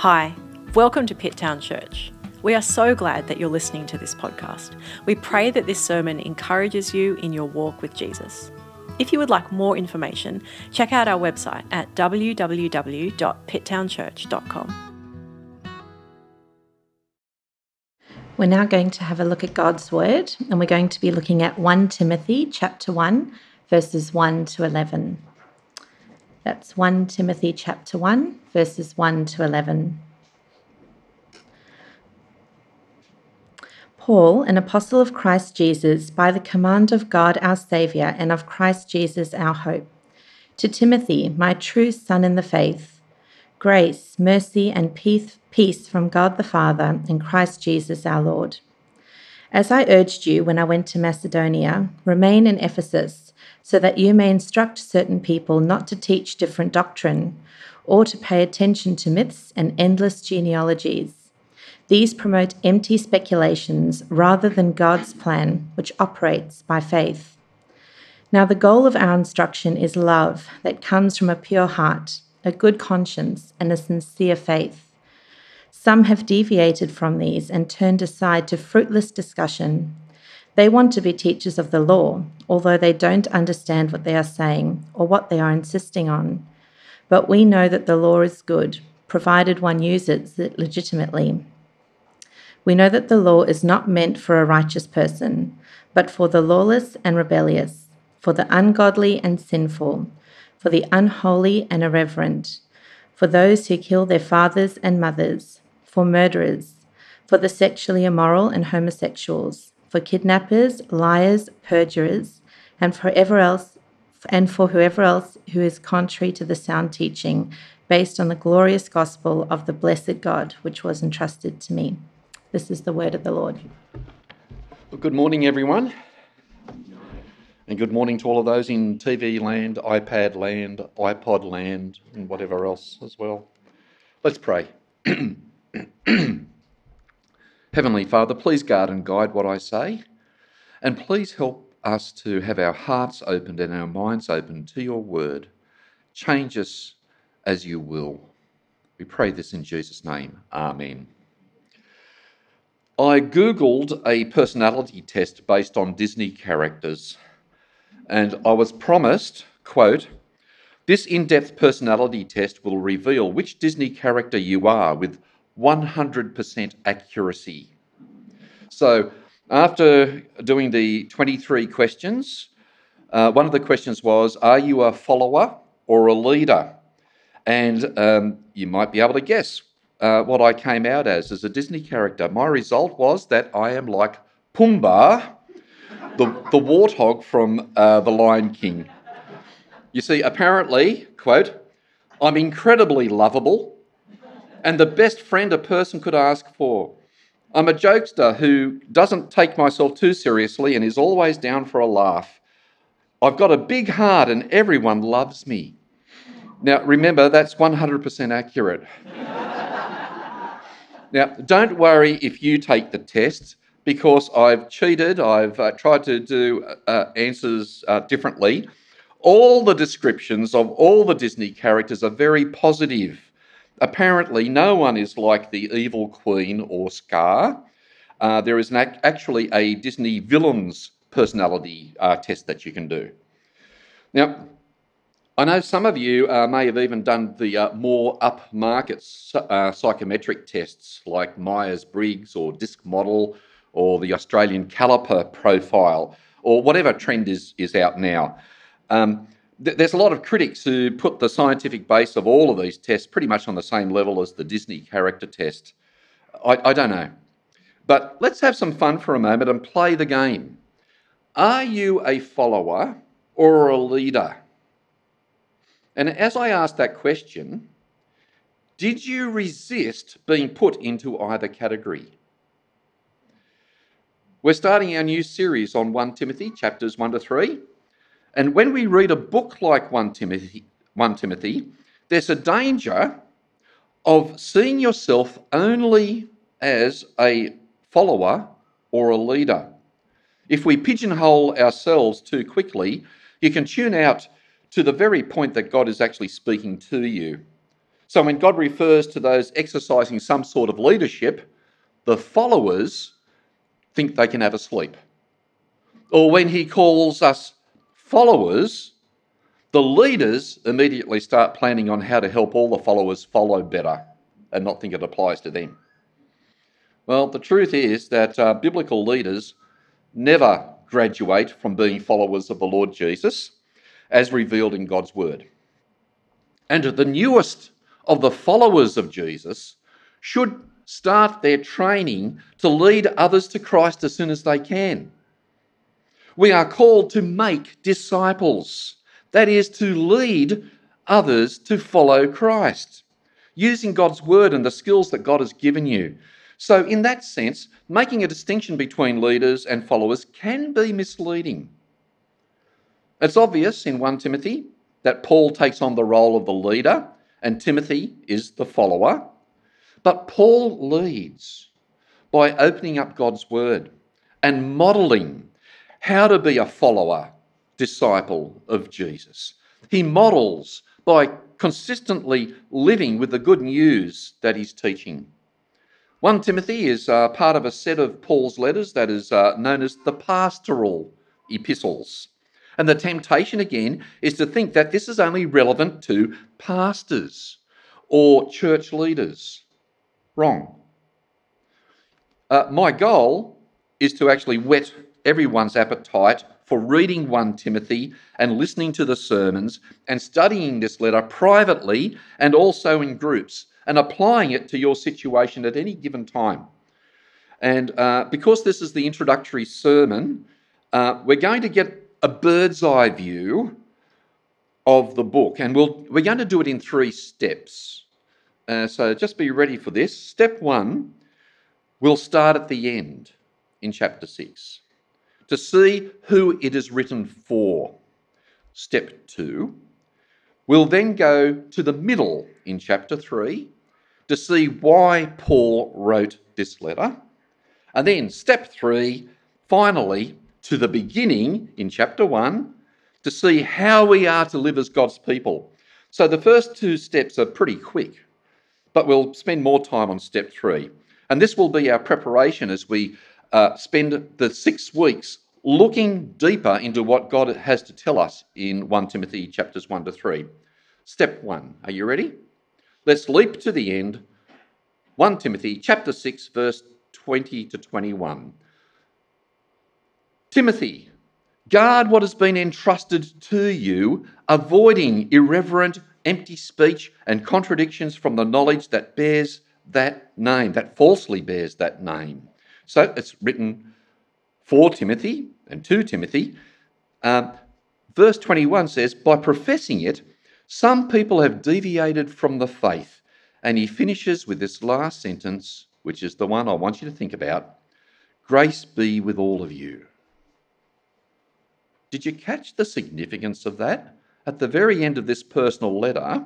Hi, welcome to Pitt Town Church. We are so glad that you're listening to this podcast. We pray that this sermon encourages you in your walk with Jesus. If you would like more information, check out our website at www.pitttownchurch.com. We're now going to have a look at God's word and we're going to be looking at 1 Timothy chapter 1 verses 1 to 11. That's 1 Timothy chapter 1, verses 1 to 11. Paul, an apostle of Christ Jesus, by the command of God our Saviour and of Christ Jesus our hope, to Timothy, my true son in the faith, grace, mercy, and peace, peace from God the Father and Christ Jesus our Lord. As I urged you when I went to Macedonia, remain in Ephesus so that you may instruct certain people not to teach different doctrine or to pay attention to myths and endless genealogies. These promote empty speculations rather than God's plan, which operates by faith. Now, the goal of our instruction is love that comes from a pure heart, a good conscience, and a sincere faith. Some have deviated from these and turned aside to fruitless discussion they want to be teachers of the law, although they don't understand what they are saying or what they are insisting on. But we know that the law is good, provided one uses it legitimately. We know that the law is not meant for a righteous person, but for the lawless and rebellious, for the ungodly and sinful, for the unholy and irreverent, for those who kill their fathers and mothers, for murderers, for the sexually immoral and homosexuals for kidnappers, liars, perjurers, and for ever else and for whoever else who is contrary to the sound teaching based on the glorious gospel of the blessed God which was entrusted to me. This is the word of the Lord. Well, good morning, everyone. And good morning to all of those in TV land, iPad land, iPod land, and whatever else as well. Let's pray. Heavenly Father, please guard and guide what I say, and please help us to have our hearts opened and our minds open to your word. Change us as you will. We pray this in Jesus' name. Amen. I Googled a personality test based on Disney characters, and I was promised, quote, this in depth personality test will reveal which Disney character you are with 100% accuracy. So, after doing the 23 questions, uh, one of the questions was Are you a follower or a leader? And um, you might be able to guess uh, what I came out as as a Disney character. My result was that I am like Pumbaa, the, the warthog from uh, The Lion King. You see, apparently, quote, I'm incredibly lovable and the best friend a person could ask for. I'm a jokester who doesn't take myself too seriously and is always down for a laugh. I've got a big heart and everyone loves me. Now, remember, that's 100% accurate. now, don't worry if you take the test because I've cheated, I've uh, tried to do uh, answers uh, differently. All the descriptions of all the Disney characters are very positive. Apparently, no one is like the evil queen or Scar. Uh, there is ac- actually a Disney villain's personality uh, test that you can do. Now, I know some of you uh, may have even done the uh, more upmarket uh, psychometric tests like Myers Briggs or DISC model or the Australian caliper profile or whatever trend is, is out now. Um, there's a lot of critics who put the scientific base of all of these tests pretty much on the same level as the Disney character test. I, I don't know. But let's have some fun for a moment and play the game. Are you a follower or a leader? And as I asked that question, did you resist being put into either category? We're starting our new series on 1 Timothy, chapters 1 to 3. And when we read a book like 1 Timothy, 1 Timothy, there's a danger of seeing yourself only as a follower or a leader. If we pigeonhole ourselves too quickly, you can tune out to the very point that God is actually speaking to you. So when God refers to those exercising some sort of leadership, the followers think they can have a sleep. Or when he calls us followers, the leaders immediately start planning on how to help all the followers follow better and not think it applies to them. Well, the truth is that uh, biblical leaders never graduate from being followers of the Lord Jesus as revealed in God's Word. And the newest of the followers of Jesus should start their training to lead others to Christ as soon as they can. We are called to make disciples, that is, to lead others to follow Christ, using God's word and the skills that God has given you. So, in that sense, making a distinction between leaders and followers can be misleading. It's obvious in 1 Timothy that Paul takes on the role of the leader and Timothy is the follower. But Paul leads by opening up God's word and modeling how to be a follower, disciple of Jesus. He models by consistently living with the good news that he's teaching. 1 Timothy is uh, part of a set of Paul's letters that is uh, known as the pastoral epistles. And the temptation again is to think that this is only relevant to pastors or church leaders. Wrong. Uh, my goal is to actually whet everyone's appetite for reading 1 Timothy and listening to the sermons and studying this letter privately and also in groups and applying it to your situation at any given time. And uh, because this is the introductory sermon, uh, we're going to get a bird's eye view of the book, and we'll, we're going to do it in three steps. Uh, so just be ready for this. Step one, we'll start at the end in chapter 6 to see who it is written for. Step two, we'll then go to the middle in chapter 3 to see why Paul wrote this letter. And then step three, finally, to the beginning in chapter 1 to see how we are to live as God's people. So the first two steps are pretty quick, but we'll spend more time on step three. And this will be our preparation as we uh, spend the six weeks looking deeper into what God has to tell us in 1 Timothy chapters 1 to 3. Step 1. Are you ready? Let's leap to the end. 1 Timothy chapter 6 verse 20 to 21. Timothy, guard what has been entrusted to you, avoiding irreverent, empty speech and contradictions from the knowledge that bears that name, that falsely bears that name. So it's written for Timothy and to Timothy. Um, verse 21 says, By professing it, some people have deviated from the faith. And he finishes with this last sentence, which is the one I want you to think about Grace be with all of you. Did you catch the significance of that? At the very end of this personal letter,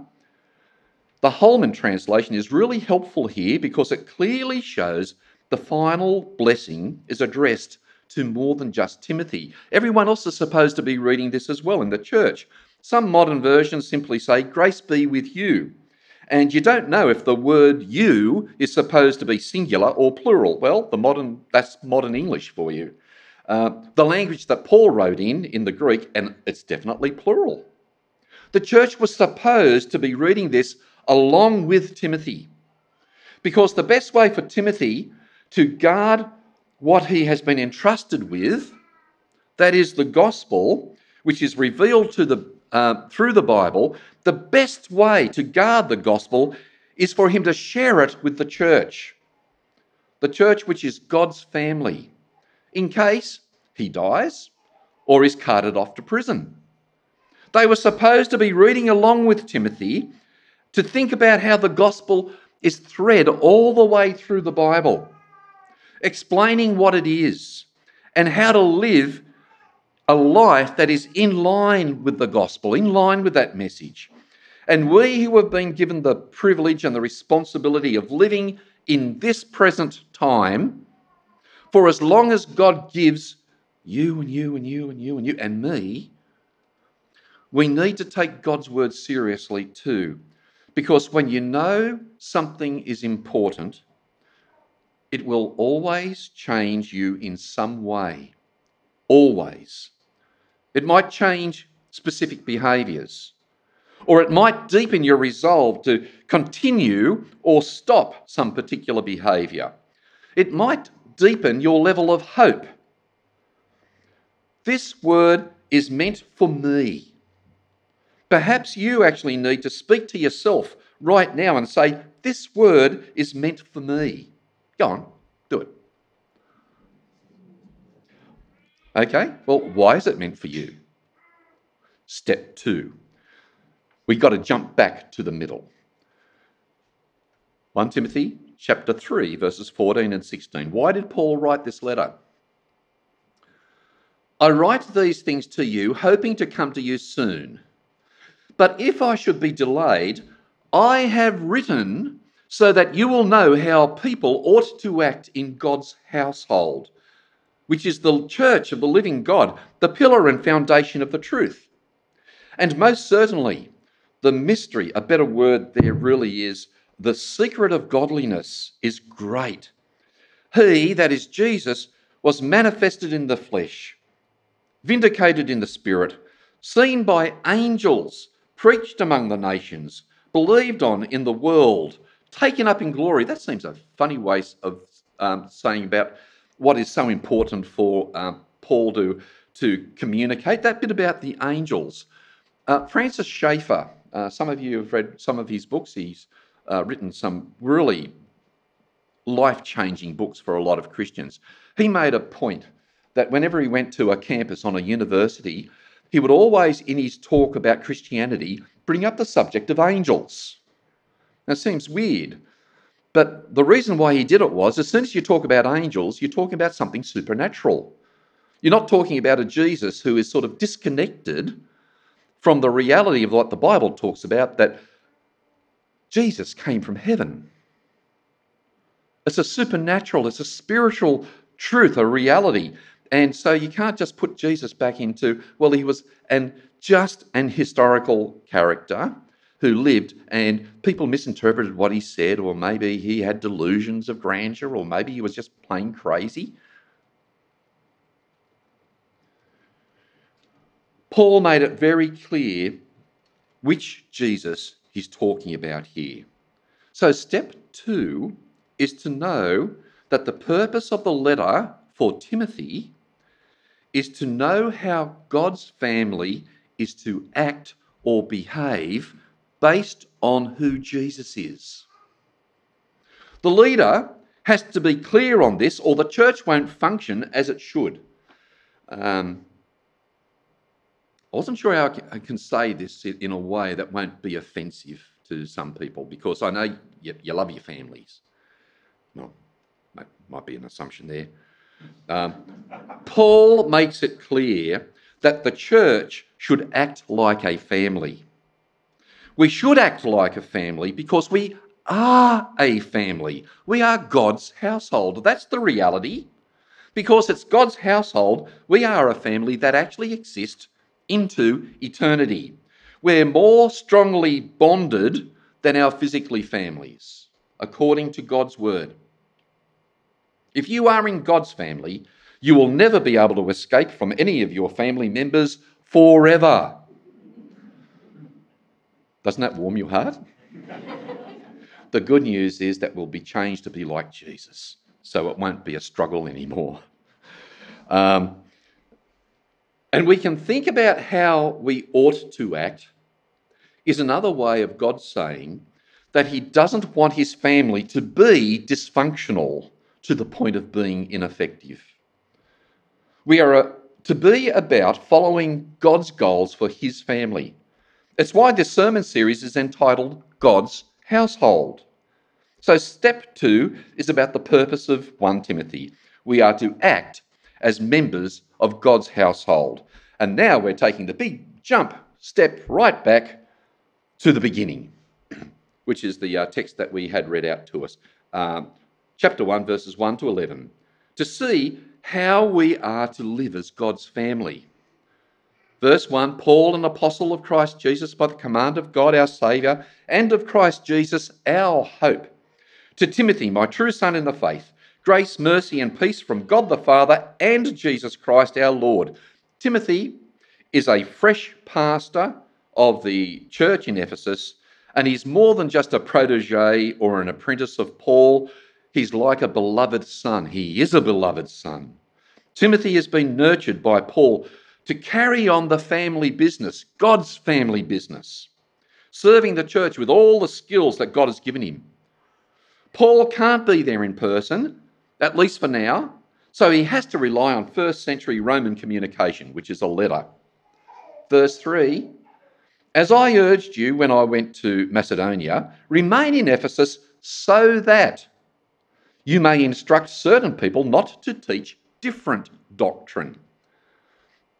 the Holman translation is really helpful here because it clearly shows the final blessing is addressed to more than just Timothy. Everyone else is supposed to be reading this as well in the church. Some modern versions simply say, Grace be with you. And you don't know if the word you is supposed to be singular or plural. Well, the modern that's modern English for you. Uh, the language that Paul wrote in, in the Greek, and it's definitely plural. The church was supposed to be reading this along with Timothy. Because the best way for Timothy to guard what he has been entrusted with, that is the gospel, which is revealed to the, uh, through the Bible, the best way to guard the gospel is for him to share it with the church. The church, which is God's family in case he dies or is carted off to prison. They were supposed to be reading along with Timothy to think about how the gospel is thread all the way through the Bible, explaining what it is and how to live a life that is in line with the gospel, in line with that message. And we who have been given the privilege and the responsibility of living in this present time for as long as God gives you and you and you and you and you and me, we need to take God's word seriously too, Because when you know something is important, it will always change you in some way. Always. It might change specific behaviours, or it might deepen your resolve to continue or stop some particular behaviour. It might deepen your level of hope. This word is meant for me. Perhaps you actually need to speak to yourself right now and say, This word is meant for me. Go on, do it. Okay, well, why is it meant for you? Step two. We've got to jump back to the middle. 1 Timothy chapter 3, verses 14 and 16. Why did Paul write this letter? I write these things to you, hoping to come to you soon. But if I should be delayed, I have written so that you will know how people ought to act in God's household, which is the church of the living God, the pillar and foundation of the truth. And most certainly, the mystery, a better word there really is, the secret of godliness is great. He, that is Jesus, was manifested in the flesh, vindicated in the spirit, seen by angels, preached among the nations, believed on in the world, taken up in glory. That seems a funny way of um, saying about what is so important for um, Paul to, to communicate. That bit about the angels. Uh, Francis Schaeffer, uh, some of you have read some of his books. He's uh, written some really life changing books for a lot of Christians. He made a point that whenever he went to a campus on a university, he would always, in his talk about Christianity, bring up the subject of angels. Now, it seems weird, but the reason why he did it was as soon as you talk about angels, you're talking about something supernatural. You're not talking about a Jesus who is sort of disconnected from the reality of what the Bible talks about that Jesus came from heaven. It's a supernatural, it's a spiritual truth, a reality. And so you can't just put Jesus back into, well, he was an just an historical character who lived and people misinterpreted what he said, or maybe he had delusions of grandeur, or maybe he was just plain crazy. Paul made it very clear which Jesus he's talking about here. So, step two is to know that the purpose of the letter for Timothy is to know how God's family is to act or behave based on who Jesus is. The leader has to be clear on this, or the church won't function as it should. Um, I wasn't sure how I can say this in a way that won't be offensive to some people because I know you, you love your families. Well, might be an assumption there. Um, Paul makes it clear that the church should act like a family. We should act like a family because we are a family. We are God's household. That's the reality. Because it's God's household, we are a family that actually exists into eternity. We're more strongly bonded than our physically families, according to God's word. If you are in God's family, you will never be able to escape from any of your family members forever. Doesn't that warm your heart? the good news is that we'll be changed to be like Jesus, so it won't be a struggle anymore. Um, and we can think about how we ought to act, is another way of God saying that He doesn't want His family to be dysfunctional to the point of being ineffective. We are a, to be about following God's goals for His family. It's why this sermon series is entitled God's Household. So, step two is about the purpose of 1 Timothy. We are to act as members of God's household. And now we're taking the big jump, step right back to the beginning, which is the uh, text that we had read out to us. Um, chapter 1, verses 1 to 11, to see how we are to live as God's family. Verse 1 Paul, an apostle of Christ Jesus, by the command of God our Saviour, and of Christ Jesus our hope. To Timothy, my true son in the faith, grace, mercy, and peace from God the Father and Jesus Christ our Lord. Timothy is a fresh pastor of the church in Ephesus, and he's more than just a protege or an apprentice of Paul. He's like a beloved son. He is a beloved son. Timothy has been nurtured by Paul to carry on the family business, God's family business, serving the church with all the skills that God has given him. Paul can't be there in person, at least for now, so he has to rely on first century Roman communication, which is a letter. Verse 3 As I urged you when I went to Macedonia, remain in Ephesus so that you may instruct certain people not to teach different doctrine.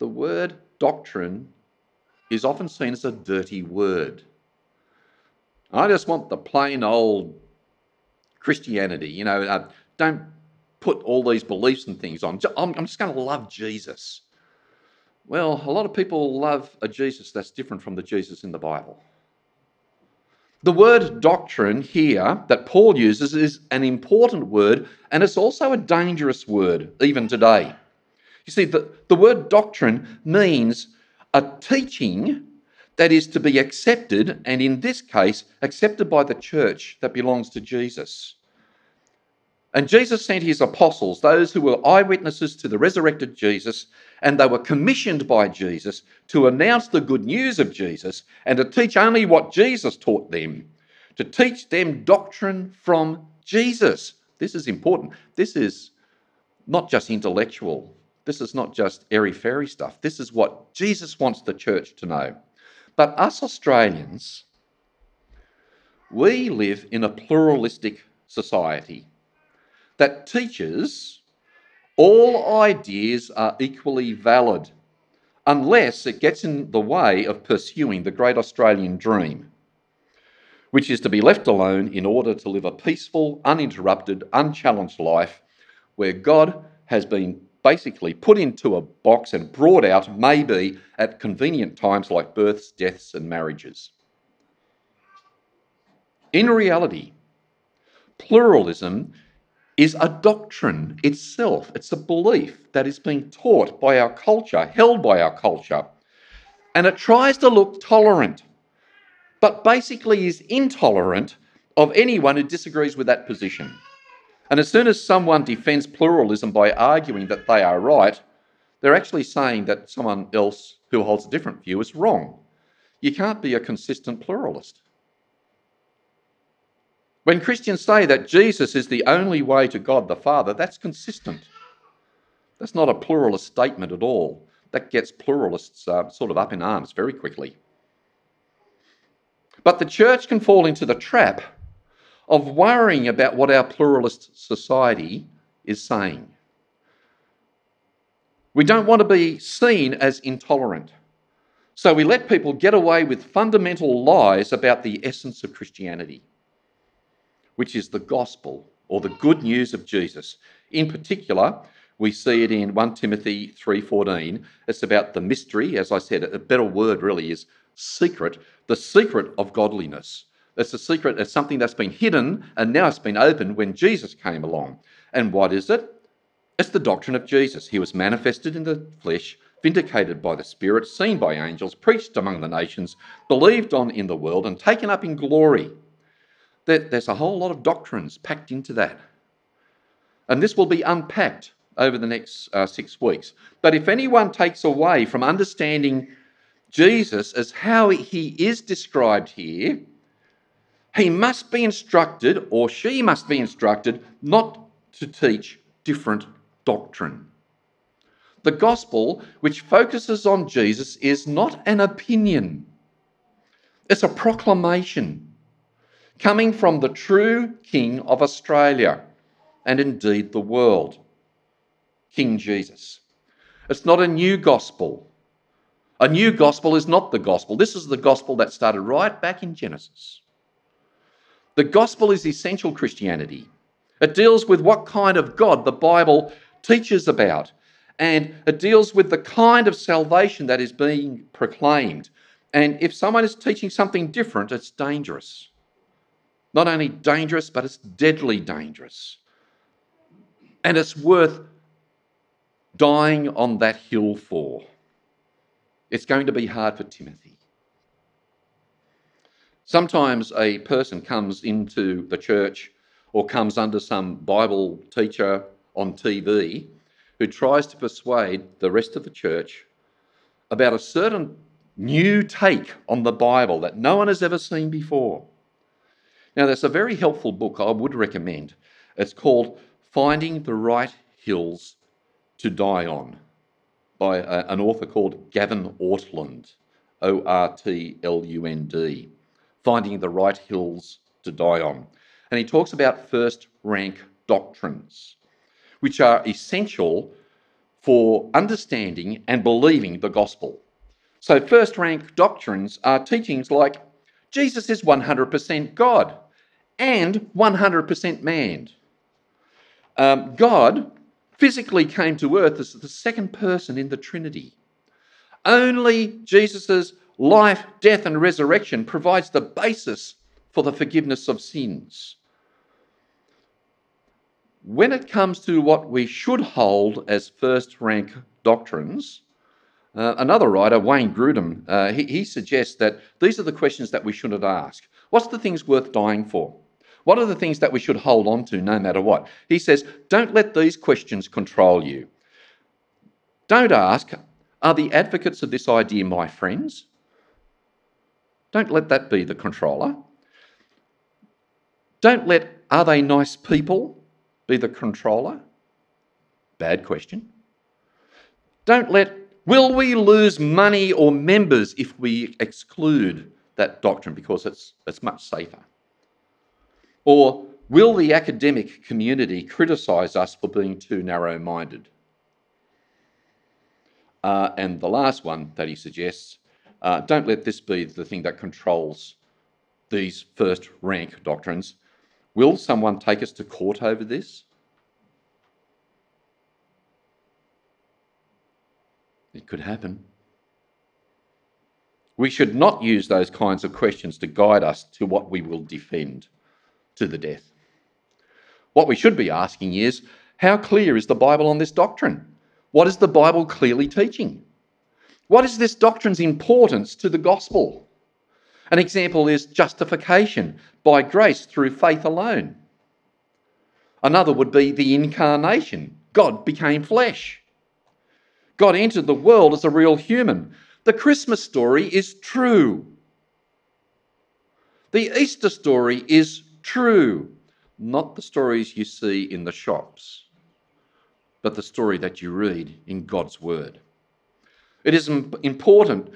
The word doctrine is often seen as a dirty word. I just want the plain old Christianity. You know, uh, don't put all these beliefs and things on. I'm, I'm just going to love Jesus. Well, a lot of people love a Jesus that's different from the Jesus in the Bible. The word doctrine here that Paul uses is an important word, and it's also a dangerous word, even today. You see, the, the word doctrine means a teaching that is to be accepted, and in this case, accepted by the church that belongs to Jesus. And Jesus sent his apostles, those who were eyewitnesses to the resurrected Jesus, and they were commissioned by Jesus to announce the good news of Jesus and to teach only what Jesus taught them, to teach them doctrine from Jesus. This is important. This is not just intellectual, this is not just airy fairy stuff. This is what Jesus wants the church to know. But us Australians, we live in a pluralistic society that teaches all ideas are equally valid unless it gets in the way of pursuing the great Australian dream, which is to be left alone in order to live a peaceful, uninterrupted, unchallenged life where God has been basically put into a box and brought out, maybe at convenient times like births, deaths, and marriages. In reality, pluralism is a doctrine itself. It's a belief that is being taught by our culture, held by our culture. And it tries to look tolerant, but basically is intolerant of anyone who disagrees with that position. And as soon as someone defends pluralism by arguing that they are right, they're actually saying that someone else who holds a different view is wrong. You can't be a consistent pluralist. When Christians say that Jesus is the only way to God the Father, that's consistent. That's not a pluralist statement at all. That gets pluralists uh, sort of up in arms very quickly. But the church can fall into the trap of worrying about what our pluralist society is saying. We don't want to be seen as intolerant. So we let people get away with fundamental lies about the essence of Christianity, which is the gospel or the good news of Jesus. In particular, we see it in 1 Timothy 3:14. It's about the mystery, as I said, a better word really is secret, the secret of godliness. It's a secret, it's something that's been hidden and now it's been opened when Jesus came along. And what is it? It's the doctrine of Jesus. He was manifested in the flesh, vindicated by the Spirit, seen by angels, preached among the nations, believed on in the world, and taken up in glory. There's a whole lot of doctrines packed into that. And this will be unpacked over the next uh, six weeks. But if anyone takes away from understanding Jesus as how he is described here, he must be instructed, or she must be instructed, not to teach different doctrine. The gospel, which focuses on Jesus, is not an opinion, it's a proclamation coming from the true King of Australia and indeed the world, King Jesus. It's not a new gospel. A new gospel is not the gospel. This is the gospel that started right back in Genesis. The gospel is essential Christianity. It deals with what kind of God the Bible teaches about. And it deals with the kind of salvation that is being proclaimed. And if someone is teaching something different, it's dangerous. Not only dangerous, but it's deadly dangerous. And it's worth dying on that hill for. It's going to be hard for Timothy. Sometimes a person comes into the church or comes under some Bible teacher on TV who tries to persuade the rest of the church about a certain new take on the Bible that no one has ever seen before. Now, there's a very helpful book I would recommend. It's called Finding the Right Hills to Die On by a, an author called Gavin Ortlund, O R T L U N D. Finding the Right Hills to Die On. And he talks about first rank doctrines, which are essential for understanding and believing the gospel. So, first rank doctrines are teachings like Jesus is 100% God and 100% man. Um, God physically came to earth as the second person in the Trinity. Only Jesus' life, death, and resurrection provides the basis for the forgiveness of sins. When it comes to what we should hold as first rank doctrines, uh, another writer, Wayne Grudem, uh, he, he suggests that these are the questions that we shouldn't ask. What's the things worth dying for? What are the things that we should hold on to no matter what? He says, don't let these questions control you. Don't ask, are the advocates of this idea my friends? Don't let that be the controller. Don't let, are they nice people, be the controller? Bad question. Don't let, will we lose money or members if we exclude that doctrine because it's, it's much safer? Or will the academic community criticise us for being too narrow minded? Uh, and the last one that he suggests uh, don't let this be the thing that controls these first rank doctrines. Will someone take us to court over this? It could happen. We should not use those kinds of questions to guide us to what we will defend to the death. What we should be asking is how clear is the Bible on this doctrine? What is the Bible clearly teaching? What is this doctrine's importance to the gospel? An example is justification by grace through faith alone. Another would be the incarnation. God became flesh. God entered the world as a real human. The Christmas story is true. The Easter story is true, not the stories you see in the shops, but the story that you read in God's Word. It is important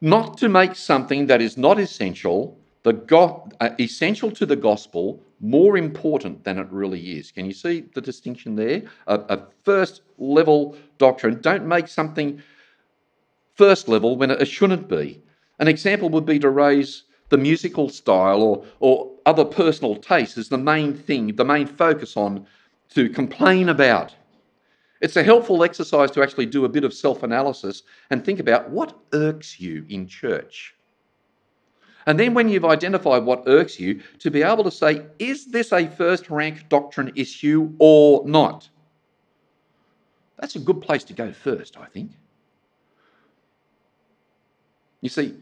not to make something that is not essential, the go- uh, essential to the gospel, more important than it really is. Can you see the distinction there? A, a first level doctrine. Don't make something first level when it shouldn't be. An example would be to raise the musical style or, or other personal tastes as the main thing, the main focus on to complain about. It's a helpful exercise to actually do a bit of self analysis and think about what irks you in church. And then, when you've identified what irks you, to be able to say, is this a first rank doctrine issue or not? That's a good place to go first, I think. You see,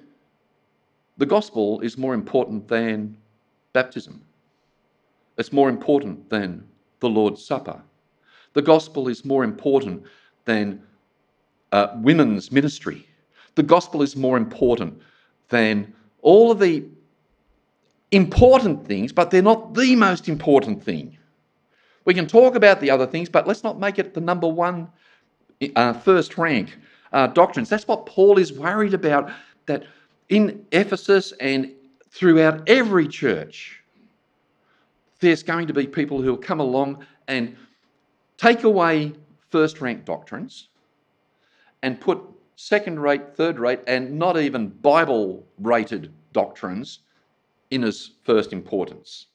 the gospel is more important than baptism. It's more important than the Lord's Supper. The gospel is more important than uh, women's ministry. The gospel is more important than all of the important things, but they're not the most important thing. We can talk about the other things, but let's not make it the number one uh, first rank uh, doctrines. That's what Paul is worried about. That in Ephesus and throughout every church, there's going to be people who will come along and take away first rank doctrines and put second rate, third rate, and not even Bible rated doctrines in as first importance.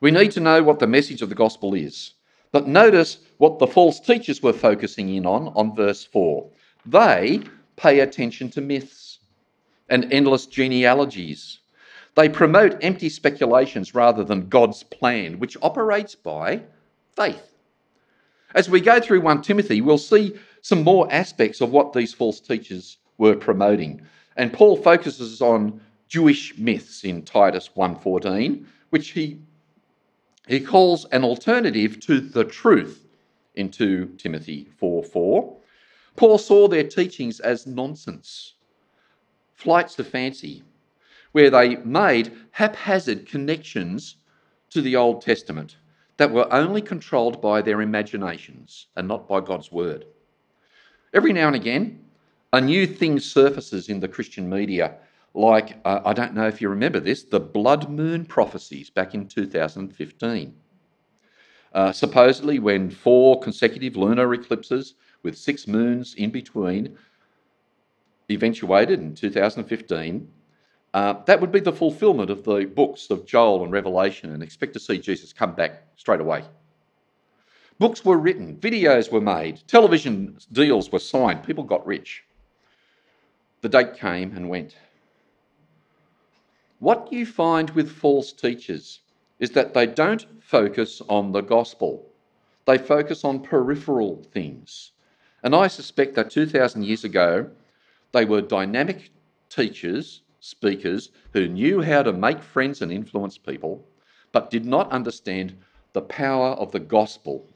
We need to know what the message of the gospel is. But notice what the false teachers were focusing in on on verse 4. They pay attention to myths and endless genealogies. They promote empty speculations rather than God's plan, which operates by faith. As we go through 1 Timothy, we'll see some more aspects of what these false teachers were promoting. And Paul focuses on Jewish myths in Titus 1:14, which he he calls an alternative to the truth in 2 Timothy 4:4. Paul saw their teachings as nonsense, flights of fancy, where they made haphazard connections to the Old Testament that were only controlled by their imaginations and not by God's word. Every now and again, a new thing surfaces in the Christian media, like, uh, I don't know if you remember this, the blood moon prophecies back in 2015. Uh, supposedly, when four consecutive lunar eclipses with six moons in between eventuated in 2015, uh, that would be the fulfillment of the books of Joel and Revelation, and expect to see Jesus come back straight away. Books were written, videos were made, television deals were signed, people got rich. The date came and went. What you find with false teachers is that they don't focus on the gospel, they focus on peripheral things. And I suspect that 2,000 years ago, they were dynamic teachers speakers who knew how to make friends and influence people, but did not understand the power of the gospel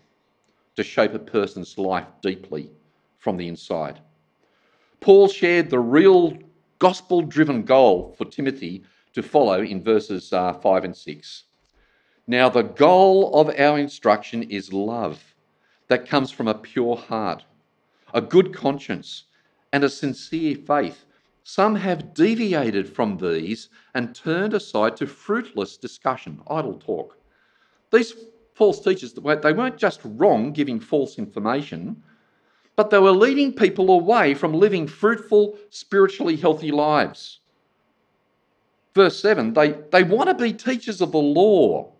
to shape a person's life deeply from the inside. Paul shared the real gospel driven goal for Timothy to follow in verses uh, 5 and 6. Now, the goal of our instruction is love that comes from a pure heart, a good conscience, and a sincere faith some have deviated from these and turned aside to fruitless discussion, idle talk. These false teachers, they weren't just wrong giving false information, but they were leading people away from living fruitful, spiritually healthy lives. Verse 7 they, they want to be teachers of the law,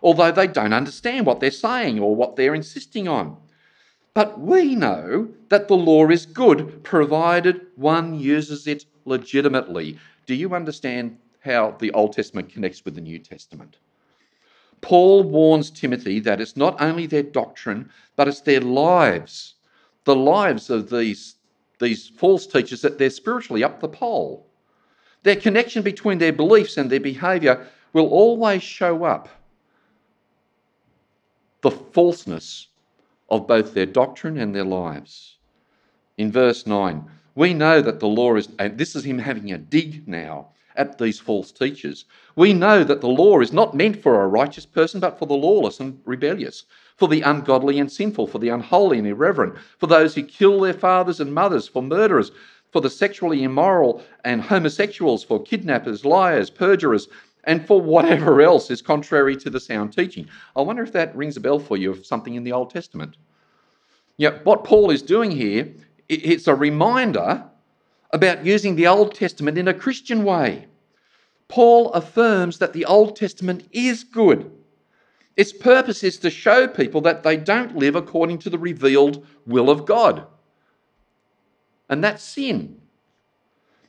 although they don't understand what they're saying or what they're insisting on. But we know that the law is good provided one uses it legitimately. Do you understand how the Old Testament connects with the New Testament? Paul warns Timothy that it's not only their doctrine, but it's their lives, the lives of these, these false teachers, that they're spiritually up the pole. Their connection between their beliefs and their behaviour will always show up the falseness of both their doctrine and their lives. In verse 9, we know that the law is, and this is him having a dig now at these false teachers. We know that the law is not meant for a righteous person, but for the lawless and rebellious, for the ungodly and sinful, for the unholy and irreverent, for those who kill their fathers and mothers, for murderers, for the sexually immoral and homosexuals, for kidnappers, liars, perjurers, and for whatever else is contrary to the sound teaching. I wonder if that rings a bell for you of something in the Old Testament. Yeah, what Paul is doing here, it's a reminder about using the Old Testament in a Christian way. Paul affirms that the Old Testament is good. Its purpose is to show people that they don't live according to the revealed will of God. And that's sin.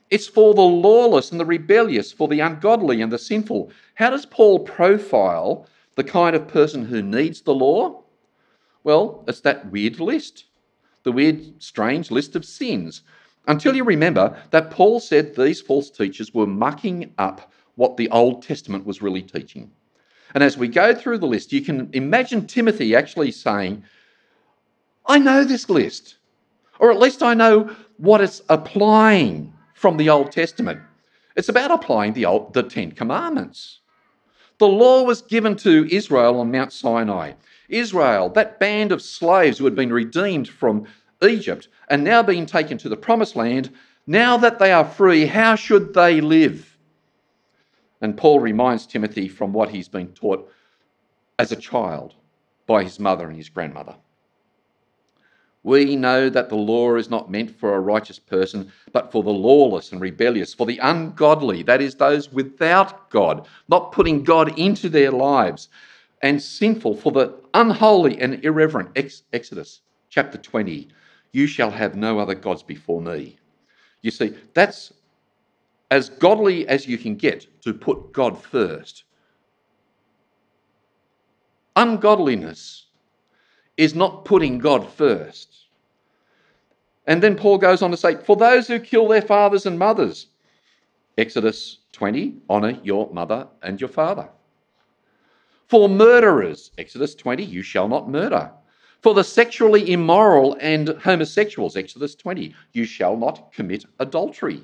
It's for the lawless and the rebellious, for the ungodly and the sinful. How does Paul profile the kind of person who needs the law? Well, it's that weird list, the weird, strange list of sins. Until you remember that Paul said these false teachers were mucking up what the Old Testament was really teaching. And as we go through the list, you can imagine Timothy actually saying, I know this list, or at least I know what it's applying from the Old Testament. It's about applying the, Old, the Ten Commandments. The law was given to Israel on Mount Sinai. Israel, that band of slaves who had been redeemed from Egypt and now being taken to the promised land, now that they are free, how should they live? And Paul reminds Timothy from what he's been taught as a child by his mother and his grandmother. We know that the law is not meant for a righteous person, but for the lawless and rebellious, for the ungodly, that is, those without God, not putting God into their lives. and sinful, for the unholy and irreverent. Ex- Exodus chapter 20. You shall have no other gods before me. You see, that's as godly as you can get to put God first. Ungodliness is not putting God first. And then Paul goes on to say, For those who kill their fathers and mothers, Exodus 20, honour your mother and your father. For murderers, Exodus 20, you shall not murder. For the sexually immoral and homosexuals, Exodus 20, you shall not commit adultery.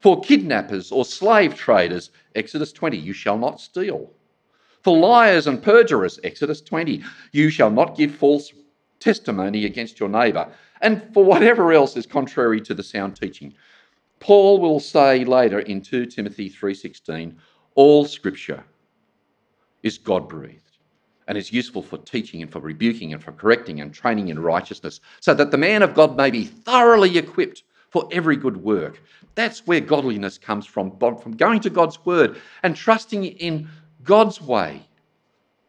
For kidnappers or slave traders, Exodus 20, you shall not steal. For liars and perjurers, Exodus 20, you shall not give false testimony against your neighbour. And for whatever else is contrary to the sound teaching. Paul will say later in 2 Timothy 3:16, all scripture is God-breathed and is useful for teaching and for rebuking and for correcting and training in righteousness, so that the man of God may be thoroughly equipped for every good work. That's where godliness comes from, from going to God's word and trusting in God's way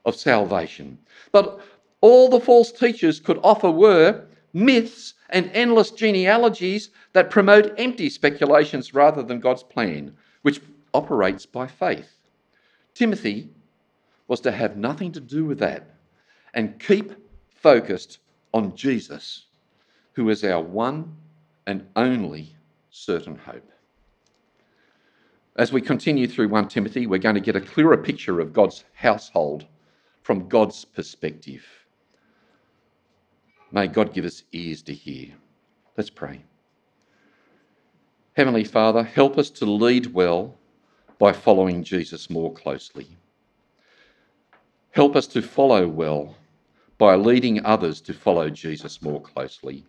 of salvation. But all the false teachers could offer were myths and endless genealogies that promote empty speculations rather than God's plan, which operates by faith. Timothy was to have nothing to do with that and keep focused on Jesus, who is our one and only certain hope. As we continue through 1 Timothy, we're going to get a clearer picture of God's household from God's perspective. May God give us ears to hear. Let's pray. Heavenly Father, help us to lead well by following Jesus more closely. Help us to follow well by leading others to follow Jesus more closely.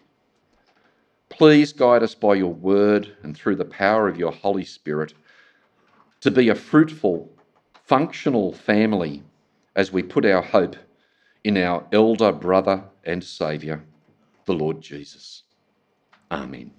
Please guide us by your word and through the power of your Holy Spirit to be a fruitful, functional family as we put our hope in our elder brother and Saviour, the Lord Jesus. Amen.